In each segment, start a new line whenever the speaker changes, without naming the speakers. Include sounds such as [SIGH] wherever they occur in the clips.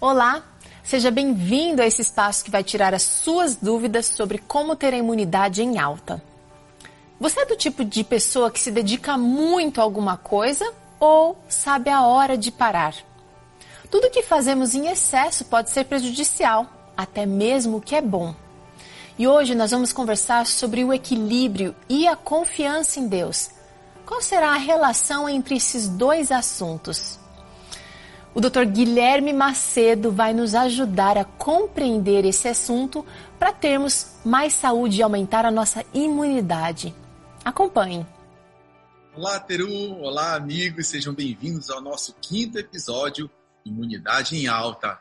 Olá, seja bem-vindo a esse espaço que vai tirar as suas dúvidas sobre como ter a imunidade em alta. Você é do tipo de pessoa que se dedica muito a alguma coisa ou sabe a hora de parar? Tudo que fazemos em excesso pode ser prejudicial, até mesmo o que é bom. E hoje nós vamos conversar sobre o equilíbrio e a confiança em Deus. Qual será a relação entre esses dois assuntos? O Dr. Guilherme Macedo vai nos ajudar a compreender esse assunto para termos mais saúde e aumentar a nossa imunidade. Acompanhe.
Olá, Teru! Olá, amigos! Sejam bem-vindos ao nosso quinto episódio Imunidade em Alta.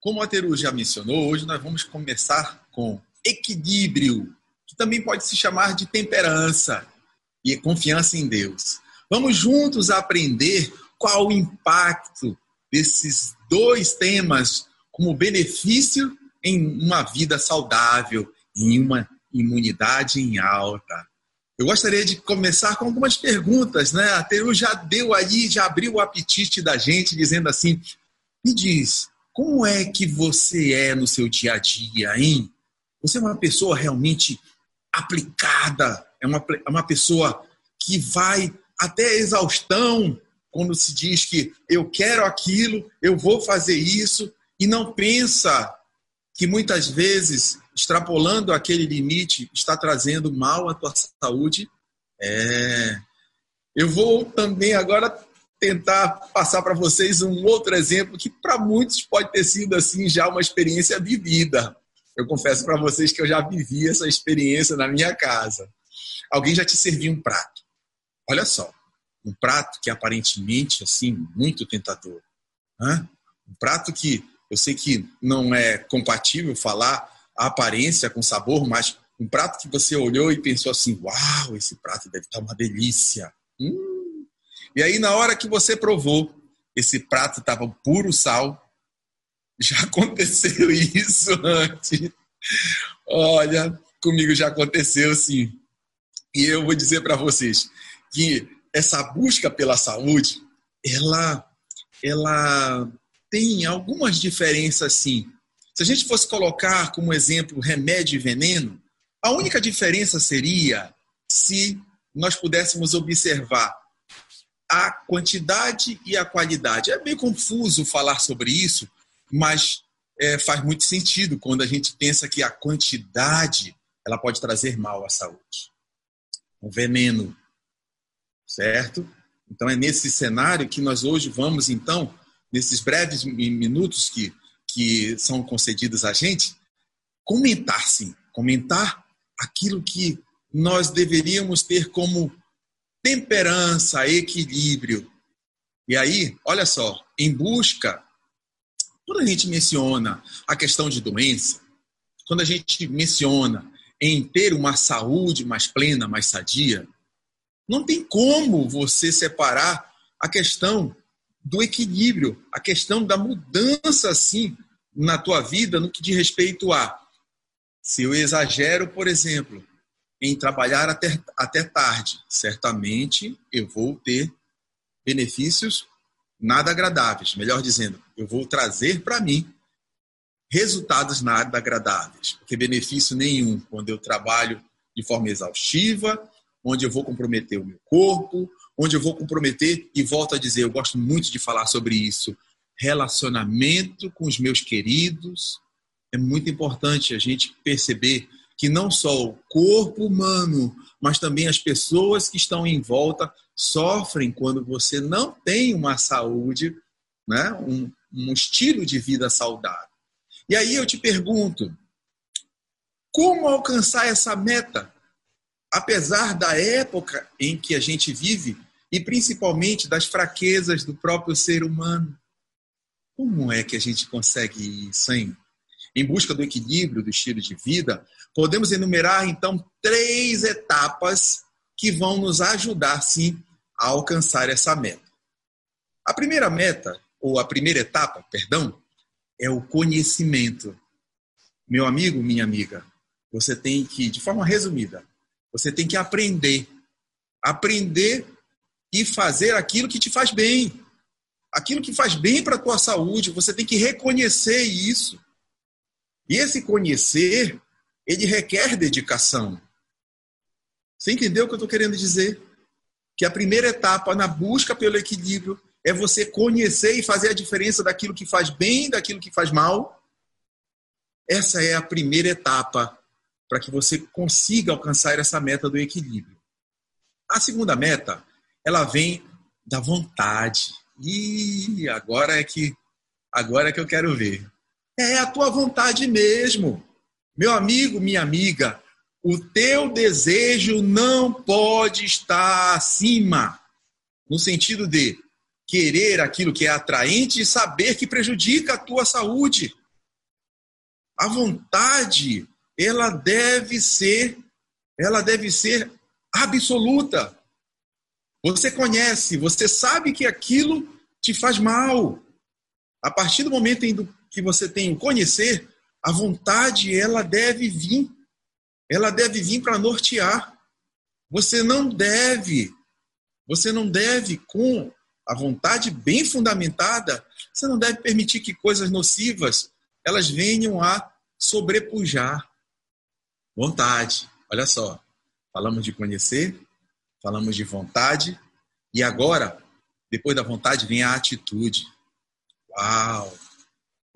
Como a Teru já mencionou, hoje nós vamos começar com equilíbrio, que também pode se chamar de temperança e confiança em Deus. Vamos juntos aprender qual o impacto desses dois temas como benefício em uma vida saudável, em uma imunidade em alta. Eu gostaria de começar com algumas perguntas, né? A Teru já deu aí, já abriu o apetite da gente, dizendo assim: me diz, como é que você é no seu dia a dia, hein? Você é uma pessoa realmente aplicada, é uma, é uma pessoa que vai até exaustão quando se diz que eu quero aquilo, eu vou fazer isso, e não pensa que muitas vezes, extrapolando aquele limite, está trazendo mal à tua saúde. É. Eu vou também agora tentar passar para vocês um outro exemplo que para muitos pode ter sido assim já uma experiência vivida. Eu confesso para vocês que eu já vivi essa experiência na minha casa. Alguém já te serviu um prato. Olha só, um prato que é aparentemente assim muito tentador, né? um prato que eu sei que não é compatível falar a aparência com sabor, mas um prato que você olhou e pensou assim, uau, esse prato deve estar uma delícia. Hum. E aí na hora que você provou, esse prato estava puro sal. [LAUGHS] Já aconteceu isso antes. Olha, comigo já aconteceu sim. E eu vou dizer para vocês que essa busca pela saúde, ela, ela tem algumas diferenças sim. Se a gente fosse colocar como exemplo remédio e veneno, a única diferença seria se nós pudéssemos observar a quantidade e a qualidade. É meio confuso falar sobre isso, mas é, faz muito sentido quando a gente pensa que a quantidade ela pode trazer mal à saúde. O veneno certo? Então é nesse cenário que nós hoje vamos, então, nesses breves minutos que, que são concedidos a gente, comentar sim, comentar aquilo que nós deveríamos ter como temperança, equilíbrio. E aí, olha só, em busca, quando a gente menciona a questão de doença, quando a gente menciona em ter uma saúde mais plena, mais sadia, não tem como você separar a questão do equilíbrio, a questão da mudança, assim, na tua vida, no que diz respeito a se eu exagero, por exemplo, em trabalhar até, até tarde, certamente eu vou ter benefícios nada agradáveis. Melhor dizendo, eu vou trazer para mim resultados nada agradáveis, porque benefício nenhum quando eu trabalho de forma exaustiva, onde eu vou comprometer o meu corpo, onde eu vou comprometer, e volto a dizer, eu gosto muito de falar sobre isso, relacionamento com os meus queridos. É muito importante a gente perceber que não só o corpo humano, mas também as pessoas que estão em volta sofrem quando você não tem uma saúde, né? um, um estilo de vida saudável. E aí eu te pergunto, como alcançar essa meta? Apesar da época em que a gente vive e principalmente das fraquezas do próprio ser humano. Como é que a gente consegue isso, hein? Em busca do equilíbrio do estilo de vida, podemos enumerar então três etapas que vão nos ajudar sim a alcançar essa meta. A primeira meta, ou a primeira etapa, perdão, é o conhecimento. Meu amigo, minha amiga, você tem que, de forma resumida, você tem que aprender. Aprender e fazer aquilo que te faz bem. aquilo que faz bem para a tua saúde, você tem que reconhecer isso. E esse conhecer, ele requer dedicação. Você entendeu o que eu estou querendo dizer? Que a primeira etapa na busca pelo equilíbrio é você conhecer e fazer a diferença daquilo que faz bem e daquilo que faz mal. Essa é a primeira etapa para que você consiga alcançar essa meta do equilíbrio. A segunda meta, ela vem da vontade. E agora é que agora é que eu quero ver. É a tua vontade mesmo. Meu amigo, minha amiga, o teu desejo não pode estar acima, no sentido de querer aquilo que é atraente e saber que prejudica a tua saúde. A vontade, ela deve ser, ela deve ser absoluta. Você conhece, você sabe que aquilo te faz mal. A partir do momento em que você tem o conhecer, a vontade ela deve vir. Ela deve vir para nortear. Você não deve, você não deve com a vontade bem fundamentada, você não deve permitir que coisas nocivas elas venham a sobrepujar. Vontade. Olha só. Falamos de conhecer, falamos de vontade e agora, depois da vontade, vem a atitude. Uau!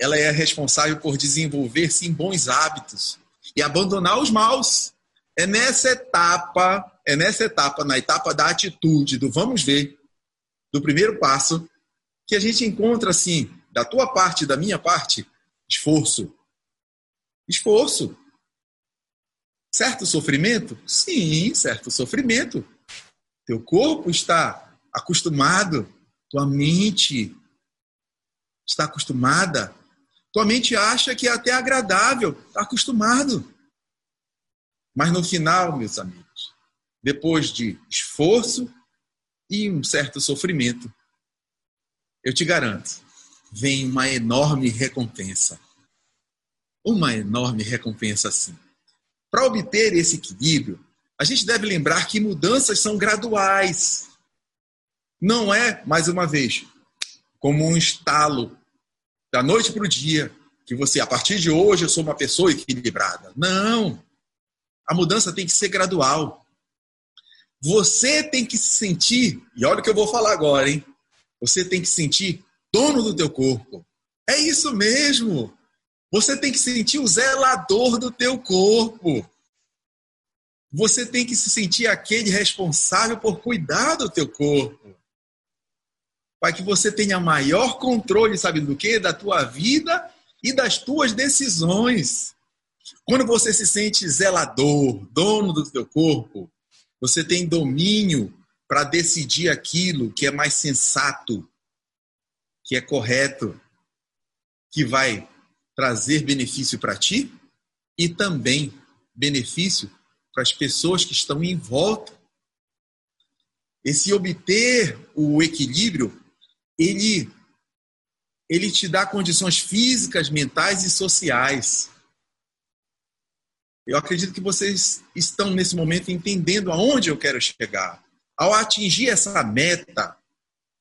Ela é responsável por desenvolver-se em bons hábitos e abandonar os maus. É nessa etapa, é nessa etapa, na etapa da atitude, do vamos ver, do primeiro passo, que a gente encontra assim, da tua parte, da minha parte, esforço. Esforço. Certo sofrimento? Sim, certo sofrimento. Teu corpo está acostumado, tua mente está acostumada, tua mente acha que é até agradável, está acostumado. Mas no final, meus amigos, depois de esforço e um certo sofrimento, eu te garanto, vem uma enorme recompensa. Uma enorme recompensa, sim. Para obter esse equilíbrio, a gente deve lembrar que mudanças são graduais. Não é, mais uma vez, como um estalo da noite para o dia, que você, a partir de hoje, eu sou uma pessoa equilibrada. Não! A mudança tem que ser gradual. Você tem que se sentir, e olha o que eu vou falar agora, hein? Você tem que se sentir dono do teu corpo. É isso mesmo. Você tem que sentir o zelador do teu corpo. Você tem que se sentir aquele responsável por cuidar do teu corpo. Para que você tenha maior controle, sabe do que? Da tua vida e das tuas decisões. Quando você se sente zelador, dono do teu corpo, você tem domínio para decidir aquilo que é mais sensato, que é correto, que vai trazer benefício para ti e também benefício para as pessoas que estão em volta. Esse obter o equilíbrio, ele ele te dá condições físicas, mentais e sociais. Eu acredito que vocês estão nesse momento entendendo aonde eu quero chegar. Ao atingir essa meta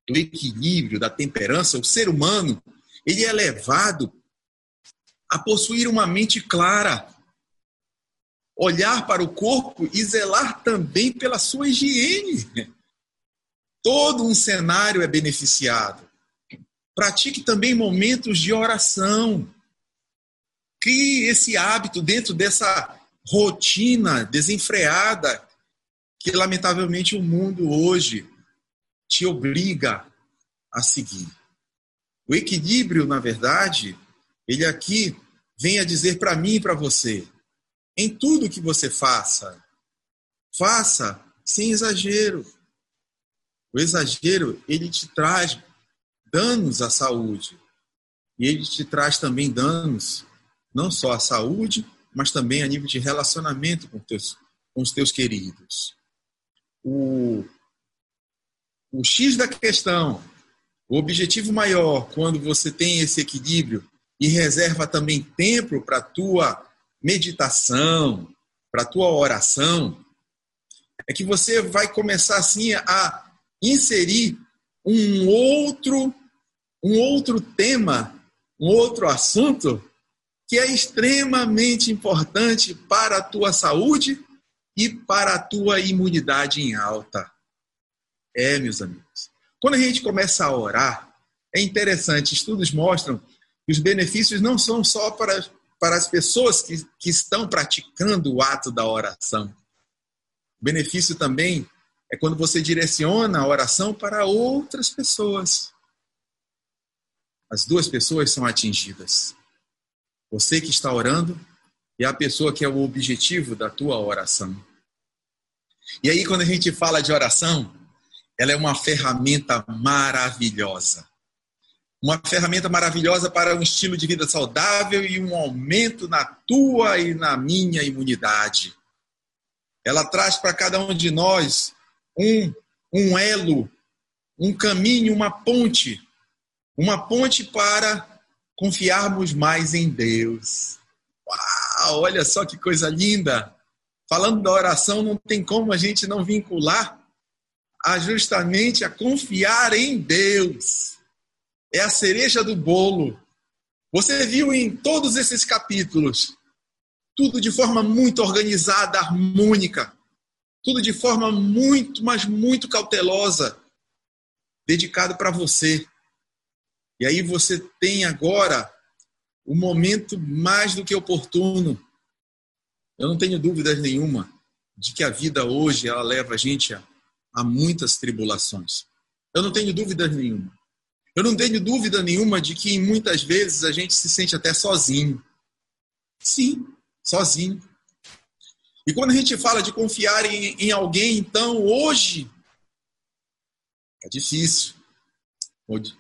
do equilíbrio, da temperança, o ser humano, ele é levado a possuir uma mente clara, olhar para o corpo e zelar também pela sua higiene. Todo um cenário é beneficiado. Pratique também momentos de oração. Crie esse hábito dentro dessa rotina desenfreada que, lamentavelmente, o mundo hoje te obriga a seguir. O equilíbrio, na verdade, ele aqui vem a dizer para mim e para você: em tudo que você faça, faça sem exagero. O exagero, ele te traz danos à saúde. E ele te traz também danos, não só à saúde, mas também a nível de relacionamento com, teus, com os teus queridos. O, o X da questão, o objetivo maior, quando você tem esse equilíbrio e reserva também tempo para a tua meditação, para a tua oração, é que você vai começar assim a inserir um outro um outro tema, um outro assunto que é extremamente importante para a tua saúde e para a tua imunidade em alta. É, meus amigos. Quando a gente começa a orar, é interessante, estudos mostram os benefícios não são só para, para as pessoas que, que estão praticando o ato da oração. O benefício também é quando você direciona a oração para outras pessoas. As duas pessoas são atingidas. Você que está orando e a pessoa que é o objetivo da tua oração. E aí, quando a gente fala de oração, ela é uma ferramenta maravilhosa. Uma ferramenta maravilhosa para um estilo de vida saudável e um aumento na tua e na minha imunidade. Ela traz para cada um de nós um, um elo, um caminho, uma ponte. Uma ponte para confiarmos mais em Deus. Uau, olha só que coisa linda! Falando da oração, não tem como a gente não vincular a justamente a confiar em Deus. É a cereja do bolo. Você viu em todos esses capítulos, tudo de forma muito organizada, harmônica, tudo de forma muito, mas muito cautelosa, dedicado para você. E aí você tem agora o momento mais do que oportuno. Eu não tenho dúvidas nenhuma de que a vida hoje ela leva a gente a, a muitas tribulações. Eu não tenho dúvidas nenhuma. Eu não tenho dúvida nenhuma de que muitas vezes a gente se sente até sozinho. Sim, sozinho. E quando a gente fala de confiar em, em alguém, então hoje é difícil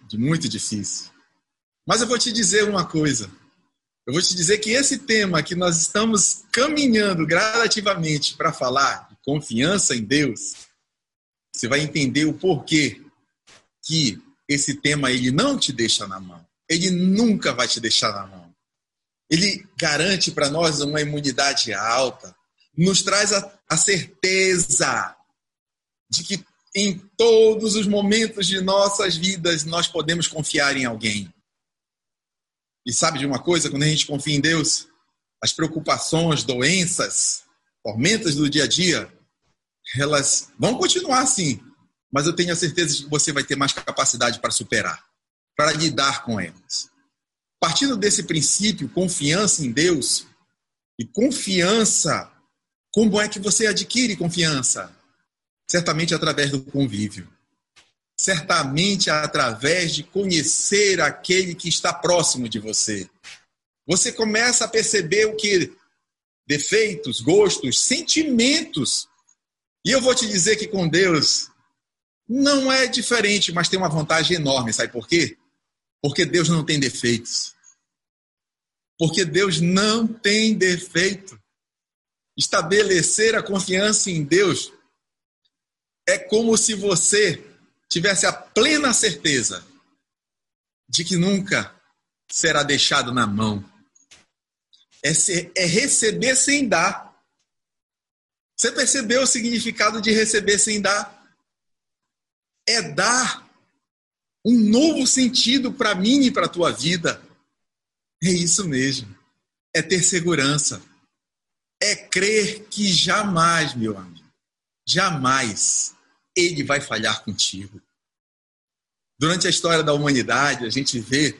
de muito difícil. Mas eu vou te dizer uma coisa. Eu vou te dizer que esse tema que nós estamos caminhando gradativamente para falar de confiança em Deus, você vai entender o porquê que esse tema ele não te deixa na mão. Ele nunca vai te deixar na mão. Ele garante para nós uma imunidade alta, nos traz a, a certeza de que em todos os momentos de nossas vidas nós podemos confiar em alguém. E sabe de uma coisa? Quando a gente confia em Deus, as preocupações, doenças, tormentas do dia a dia, elas vão continuar assim, mas eu tenho a certeza de que você vai ter mais capacidade para superar, para lidar com elas. Partindo desse princípio, confiança em Deus e confiança, como é que você adquire confiança? Certamente através do convívio. Certamente através de conhecer aquele que está próximo de você. Você começa a perceber o que defeitos, gostos, sentimentos. E eu vou te dizer que com Deus não é diferente, mas tem uma vantagem enorme, sabe por quê? Porque Deus não tem defeitos. Porque Deus não tem defeito. Estabelecer a confiança em Deus é como se você tivesse a plena certeza de que nunca será deixado na mão. É, ser, é receber sem dar. Você percebeu o significado de receber sem dar? É dar um novo sentido para mim e para a tua vida. É isso mesmo. É ter segurança. É crer que jamais, meu amigo, jamais ele vai falhar contigo. Durante a história da humanidade, a gente vê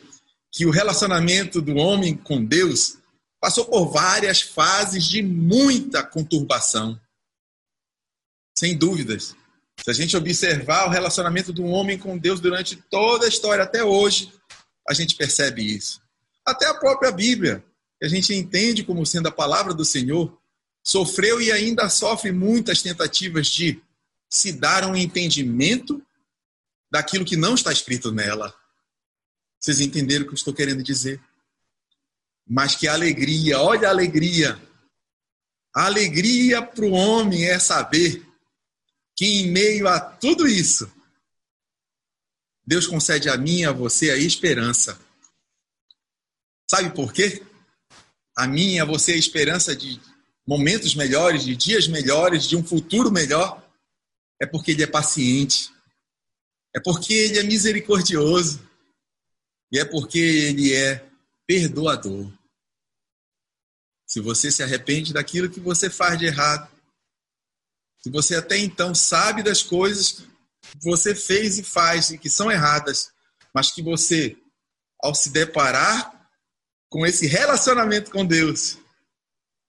que o relacionamento do homem com Deus passou por várias fases de muita conturbação. Sem dúvidas. Se a gente observar o relacionamento do homem com Deus durante toda a história até hoje, a gente percebe isso. Até a própria Bíblia, que a gente entende como sendo a palavra do Senhor, sofreu e ainda sofre muitas tentativas de se dar um entendimento daquilo que não está escrito nela. Vocês entenderam o que eu estou querendo dizer? Mas que alegria, olha a alegria. A alegria para o homem é saber que em meio a tudo isso, Deus concede a mim e a você a esperança. Sabe por quê? A mim e a você a esperança de momentos melhores, de dias melhores, de um futuro melhor é porque ele é paciente, é porque ele é misericordioso, E é porque ele é perdoador. Se você se arrepende daquilo que você faz de errado, se você até então sabe das coisas que você fez e faz e que são erradas, mas que você, ao se deparar com esse relacionamento com Deus,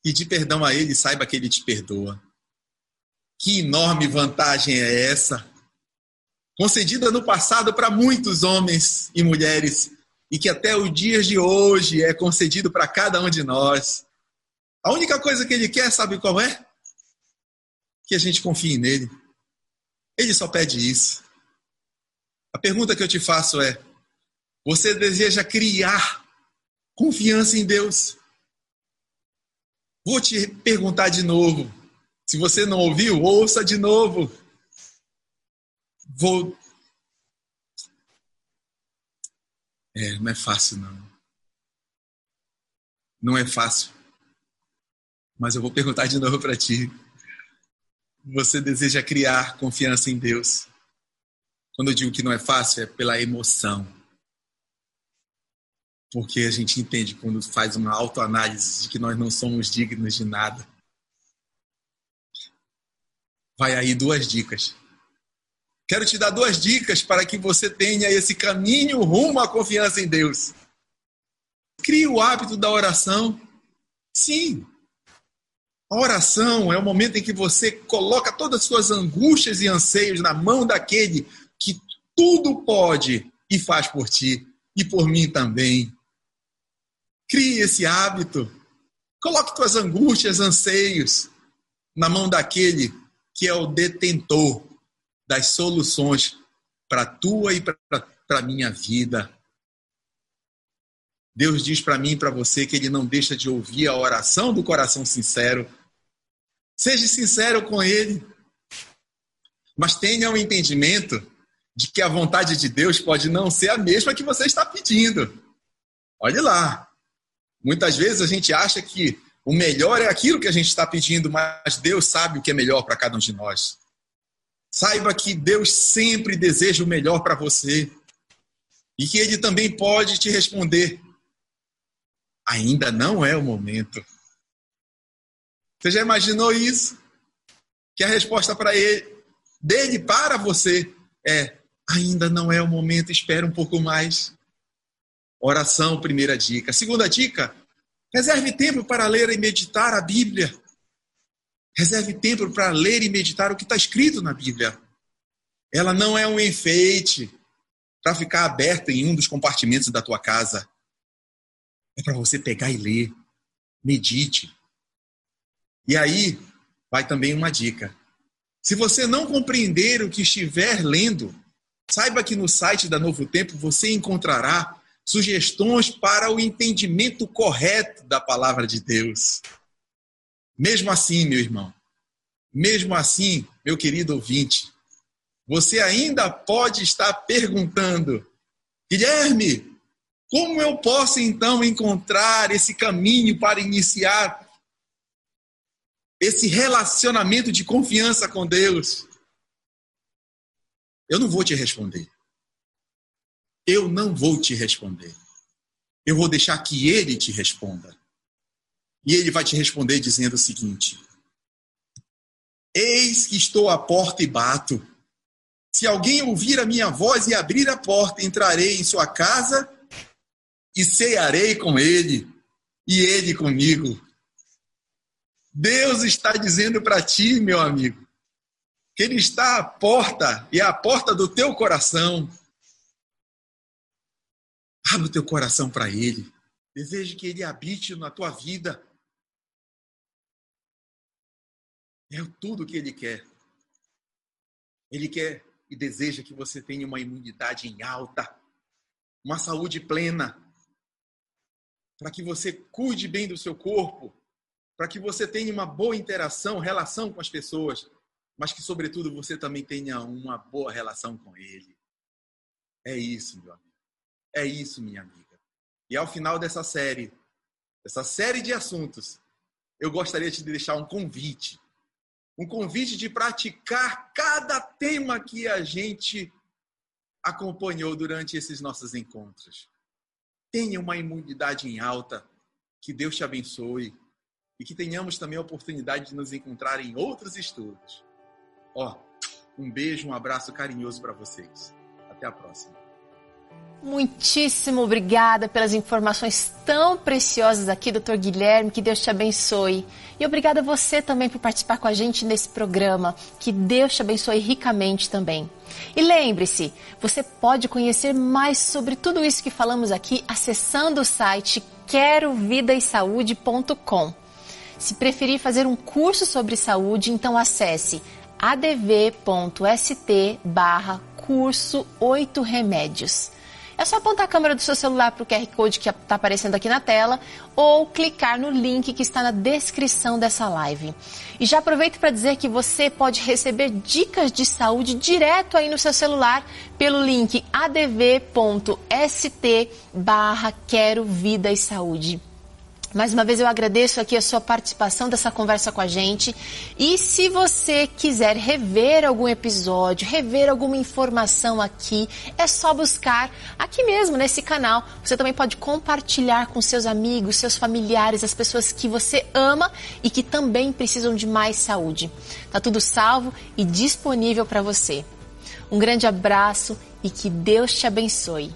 pedir perdão a Ele, saiba que Ele te perdoa. Que enorme vantagem é essa? Concedida no passado para muitos homens e mulheres, e que até os dias de hoje é concedido para cada um de nós. A única coisa que Ele quer, sabe qual é? Que a gente confie nele. Ele só pede isso. A pergunta que eu te faço é: você deseja criar Confiança em Deus. Vou te perguntar de novo. Se você não ouviu, ouça de novo. Vou. É, não é fácil, não. Não é fácil. Mas eu vou perguntar de novo para ti. Você deseja criar confiança em Deus? Quando eu digo que não é fácil, é pela emoção porque a gente entende quando faz uma autoanálise de que nós não somos dignos de nada. Vai aí duas dicas. Quero te dar duas dicas para que você tenha esse caminho rumo à confiança em Deus. Crie o hábito da oração. Sim. A oração é o momento em que você coloca todas as suas angústias e anseios na mão daquele que tudo pode e faz por ti e por mim também. Crie esse hábito. Coloque tuas angústias, anseios na mão daquele que é o detentor das soluções para a tua e para a minha vida. Deus diz para mim e para você que Ele não deixa de ouvir a oração do coração sincero. Seja sincero com Ele, mas tenha o um entendimento de que a vontade de Deus pode não ser a mesma que você está pedindo. Olhe lá, Muitas vezes a gente acha que o melhor é aquilo que a gente está pedindo, mas Deus sabe o que é melhor para cada um de nós. Saiba que Deus sempre deseja o melhor para você e que Ele também pode te responder: ainda não é o momento. Você já imaginou isso? Que a resposta para ele, dele para você é: ainda não é o momento, espera um pouco mais. Oração, primeira dica. Segunda dica, reserve tempo para ler e meditar a Bíblia. Reserve tempo para ler e meditar o que está escrito na Bíblia. Ela não é um enfeite para ficar aberta em um dos compartimentos da tua casa. É para você pegar e ler. Medite. E aí vai também uma dica. Se você não compreender o que estiver lendo, saiba que no site da Novo Tempo você encontrará sugestões para o entendimento correto da palavra de Deus. Mesmo assim, meu irmão, mesmo assim, meu querido ouvinte, você ainda pode estar perguntando: Guilherme, como eu posso então encontrar esse caminho para iniciar esse relacionamento de confiança com Deus? Eu não vou te responder. Eu não vou te responder. Eu vou deixar que ele te responda. E ele vai te responder dizendo o seguinte: Eis que estou à porta e bato. Se alguém ouvir a minha voz e abrir a porta, entrarei em sua casa e cearei com ele e ele comigo. Deus está dizendo para ti, meu amigo, que ele está à porta e à porta do teu coração. Abre o teu coração para Ele. Deseje que Ele habite na tua vida. É tudo que Ele quer. Ele quer e deseja que você tenha uma imunidade em alta, uma saúde plena, para que você cuide bem do seu corpo, para que você tenha uma boa interação, relação com as pessoas, mas que, sobretudo, você também tenha uma boa relação com Ele. É isso, meu amigo. É isso, minha amiga. E ao final dessa série, dessa série de assuntos, eu gostaria de deixar um convite. Um convite de praticar cada tema que a gente acompanhou durante esses nossos encontros. tenha uma imunidade em alta, que Deus te abençoe e que tenhamos também a oportunidade de nos encontrar em outros estudos. Ó, um beijo, um abraço carinhoso para vocês. Até a próxima.
Muitíssimo obrigada pelas informações tão preciosas aqui, doutor Guilherme. Que Deus te abençoe. E obrigada a você também por participar com a gente nesse programa. Que Deus te abençoe ricamente também. E lembre-se, você pode conhecer mais sobre tudo isso que falamos aqui acessando o site querovidaesaude.com. Se preferir fazer um curso sobre saúde, então acesse adv.st barra curso 8 remédios. É só apontar a câmera do seu celular para o QR Code que está aparecendo aqui na tela ou clicar no link que está na descrição dessa live. E já aproveito para dizer que você pode receber dicas de saúde direto aí no seu celular pelo link adv.st barra Quero Vida e Saúde. Mais uma vez eu agradeço aqui a sua participação dessa conversa com a gente. E se você quiser rever algum episódio, rever alguma informação aqui, é só buscar aqui mesmo nesse canal. Você também pode compartilhar com seus amigos, seus familiares, as pessoas que você ama e que também precisam de mais saúde. Tá tudo salvo e disponível para você. Um grande abraço e que Deus te abençoe.